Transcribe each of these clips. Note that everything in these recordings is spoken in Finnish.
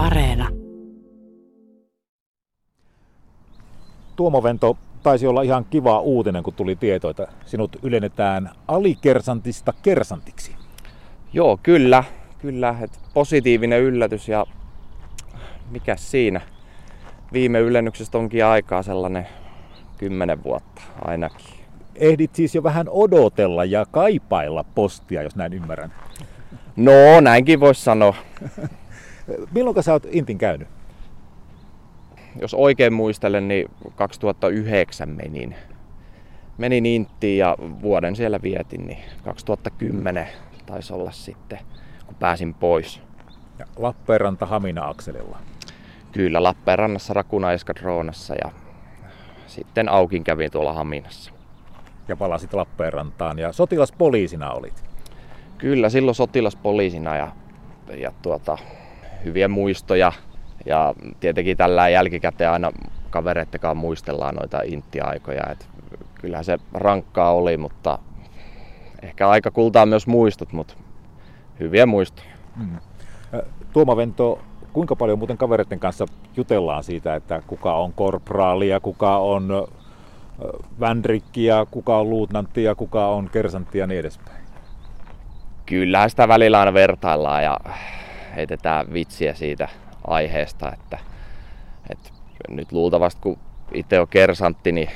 Areena. Tuomo Vento, taisi olla ihan kiva uutinen, kun tuli tieto, että sinut ylennetään alikersantista kersantiksi. Joo, kyllä. Kyllä, että positiivinen yllätys ja mikä siinä? Viime ylennyksestä onkin aikaa sellainen kymmenen vuotta ainakin. Ehdit siis jo vähän odotella ja kaipailla postia, jos näin ymmärrän. No, näinkin voisi sanoa. Milloin sä oot Intin käynyt? Jos oikein muistelen, niin 2009 menin. Menin Inttiin ja vuoden siellä vietin, niin 2010 taisi olla sitten, kun pääsin pois. Ja Lappeenranta Hamina-akselilla. Kyllä, Lappeenrannassa Rakuna Eskadronassa ja sitten aukin kävin tuolla Haminassa. Ja palasit Lappeenrantaan ja sotilaspoliisina olit. Kyllä, silloin sotilaspoliisina ja, ja tuota, hyviä muistoja. Ja tietenkin tällä jälkikäteen aina kavereittekaan muistellaan noita intti-aikoja. Et kyllähän se rankkaa oli, mutta ehkä aika kultaa myös muistot, mutta hyviä muistoja. Mm. Tuoma Vento, kuinka paljon muuten kavereiden kanssa jutellaan siitä, että kuka on korpraali ja kuka on vänrikki ja kuka on luutnantti ja kuka on kersantti ja niin edespäin? Kyllähän sitä välillä aina vertaillaan ja heitetään vitsiä siitä aiheesta, että, että nyt luultavasti kun itse on kersantti, niin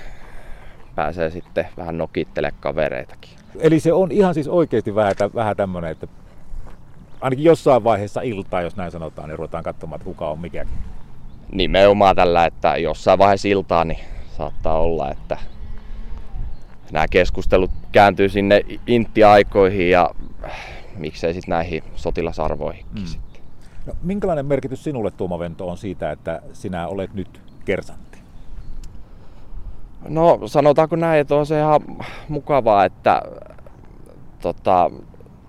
pääsee sitten vähän nokittele kavereitakin. Eli se on ihan siis oikeasti vähän, vähän tämmöinen, että ainakin jossain vaiheessa iltaa, jos näin sanotaan, niin ruvetaan katsomaan, että kuka on mikäkin. Nimenomaan tällä, että jossain vaiheessa iltaa niin saattaa olla, että nämä keskustelut kääntyy sinne intti-aikoihin ja miksei sitten näihin sotilasarvoihinkin mm. sitten. No, minkälainen merkitys sinulle Tuomo Vento on siitä, että sinä olet nyt kersantti? No sanotaanko näin, että on se ihan mukavaa, että tota,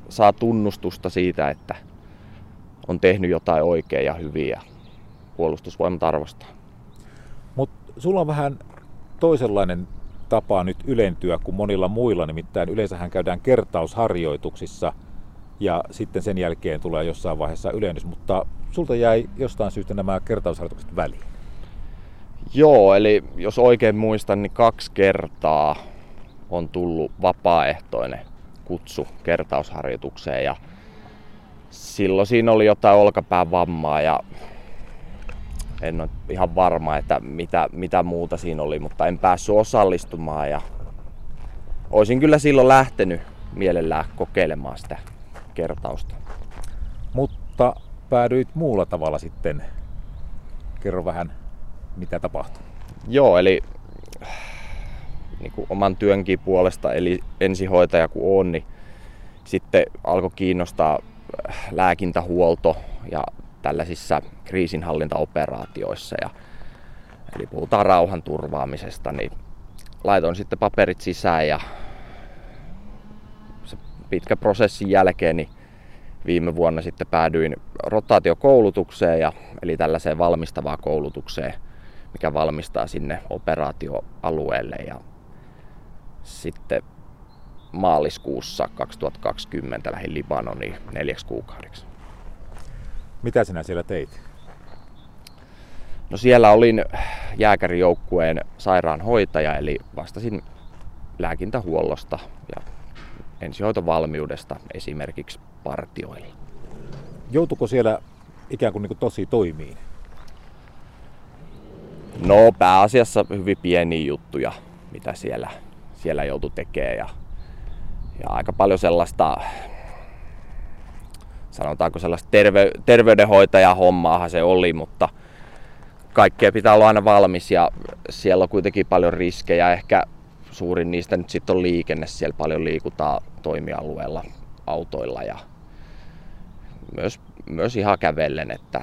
saa tunnustusta siitä, että on tehnyt jotain oikein ja hyvin ja puolustusvoimat arvostaa. Mutta sulla on vähän toisenlainen tapa nyt ylentyä kuin monilla muilla, nimittäin yleensähän käydään kertausharjoituksissa ja sitten sen jälkeen tulee jossain vaiheessa ylennys, mutta sulta jäi jostain syystä nämä kertausharjoitukset väliin. Joo, eli jos oikein muistan, niin kaksi kertaa on tullut vapaaehtoinen kutsu kertausharjoitukseen ja silloin siinä oli jotain olkapään vammaa ja en ole ihan varma, että mitä, mitä muuta siinä oli, mutta en päässyt osallistumaan ja olisin kyllä silloin lähtenyt mielellään kokeilemaan sitä kertausta. Mutta päädyit muulla tavalla sitten. Kerro vähän, mitä tapahtui. Joo, eli niin kuin oman työnkin puolesta, eli ensihoitaja kun on, niin sitten alkoi kiinnostaa lääkintähuolto ja tällaisissa kriisinhallintaoperaatioissa. Ja, eli puhutaan rauhan turvaamisesta, niin laitoin sitten paperit sisään ja pitkä prosessin jälkeen niin viime vuonna sitten päädyin rotaatiokoulutukseen, ja, eli tällaiseen valmistavaan koulutukseen, mikä valmistaa sinne operaatioalueelle. Ja sitten maaliskuussa 2020 lähdin Libanoniin neljäksi kuukaudeksi. Mitä sinä siellä teit? No siellä olin jääkärijoukkueen sairaanhoitaja, eli vastasin lääkintähuollosta ja ensihoitovalmiudesta esimerkiksi partioille. Joutuko siellä ikään kuin, niin kuin tosi toimiin? No pääasiassa hyvin pieniä juttuja, mitä siellä, siellä joutui tekemään. Ja, ja aika paljon sellaista sanotaanko sellaista terve, terveydenhoitajahommaahan se oli, mutta kaikkea pitää olla aina valmis ja siellä on kuitenkin paljon riskejä. Ehkä suurin niistä nyt sitten on liikenne, siellä paljon liikutaan toimialueella autoilla ja myös, myös ihan kävellen, että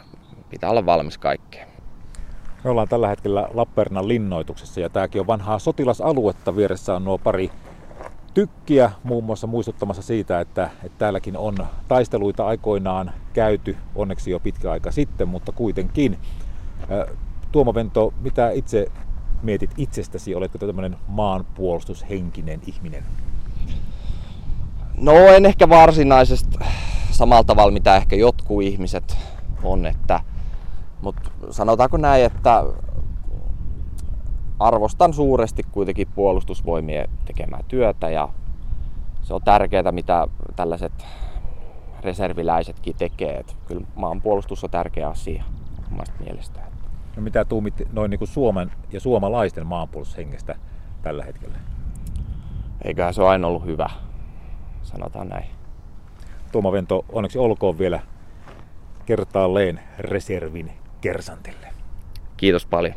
pitää olla valmis kaikkeen. Me ollaan tällä hetkellä Lappeenrannan linnoituksessa ja tämäkin on vanhaa sotilasaluetta. Vieressä on nuo pari tykkiä muun muassa muistuttamassa siitä, että, että täälläkin on taisteluita aikoinaan käyty, onneksi jo pitkä aika sitten, mutta kuitenkin. Tuomo Vento, mitä itse mietit itsestäsi? Oletko tämmöinen maanpuolustushenkinen ihminen? No en ehkä varsinaisesti samalla tavalla, mitä ehkä jotkut ihmiset on, että Mutta sanotaanko näin, että arvostan suuresti kuitenkin puolustusvoimien tekemää työtä ja se on tärkeää, mitä tällaiset reserviläisetkin tekee. Et kyllä maanpuolustus on tärkeä asia omasta mielestä. No mitä tuumit noin niin kuin Suomen ja suomalaisten maanpuolustushengestä tällä hetkellä? Eiköhän se ole aina ollut hyvä, sanotaan näin. Tuoma Vento, onneksi olkoon vielä kertaalleen reservin kersantille. Kiitos paljon.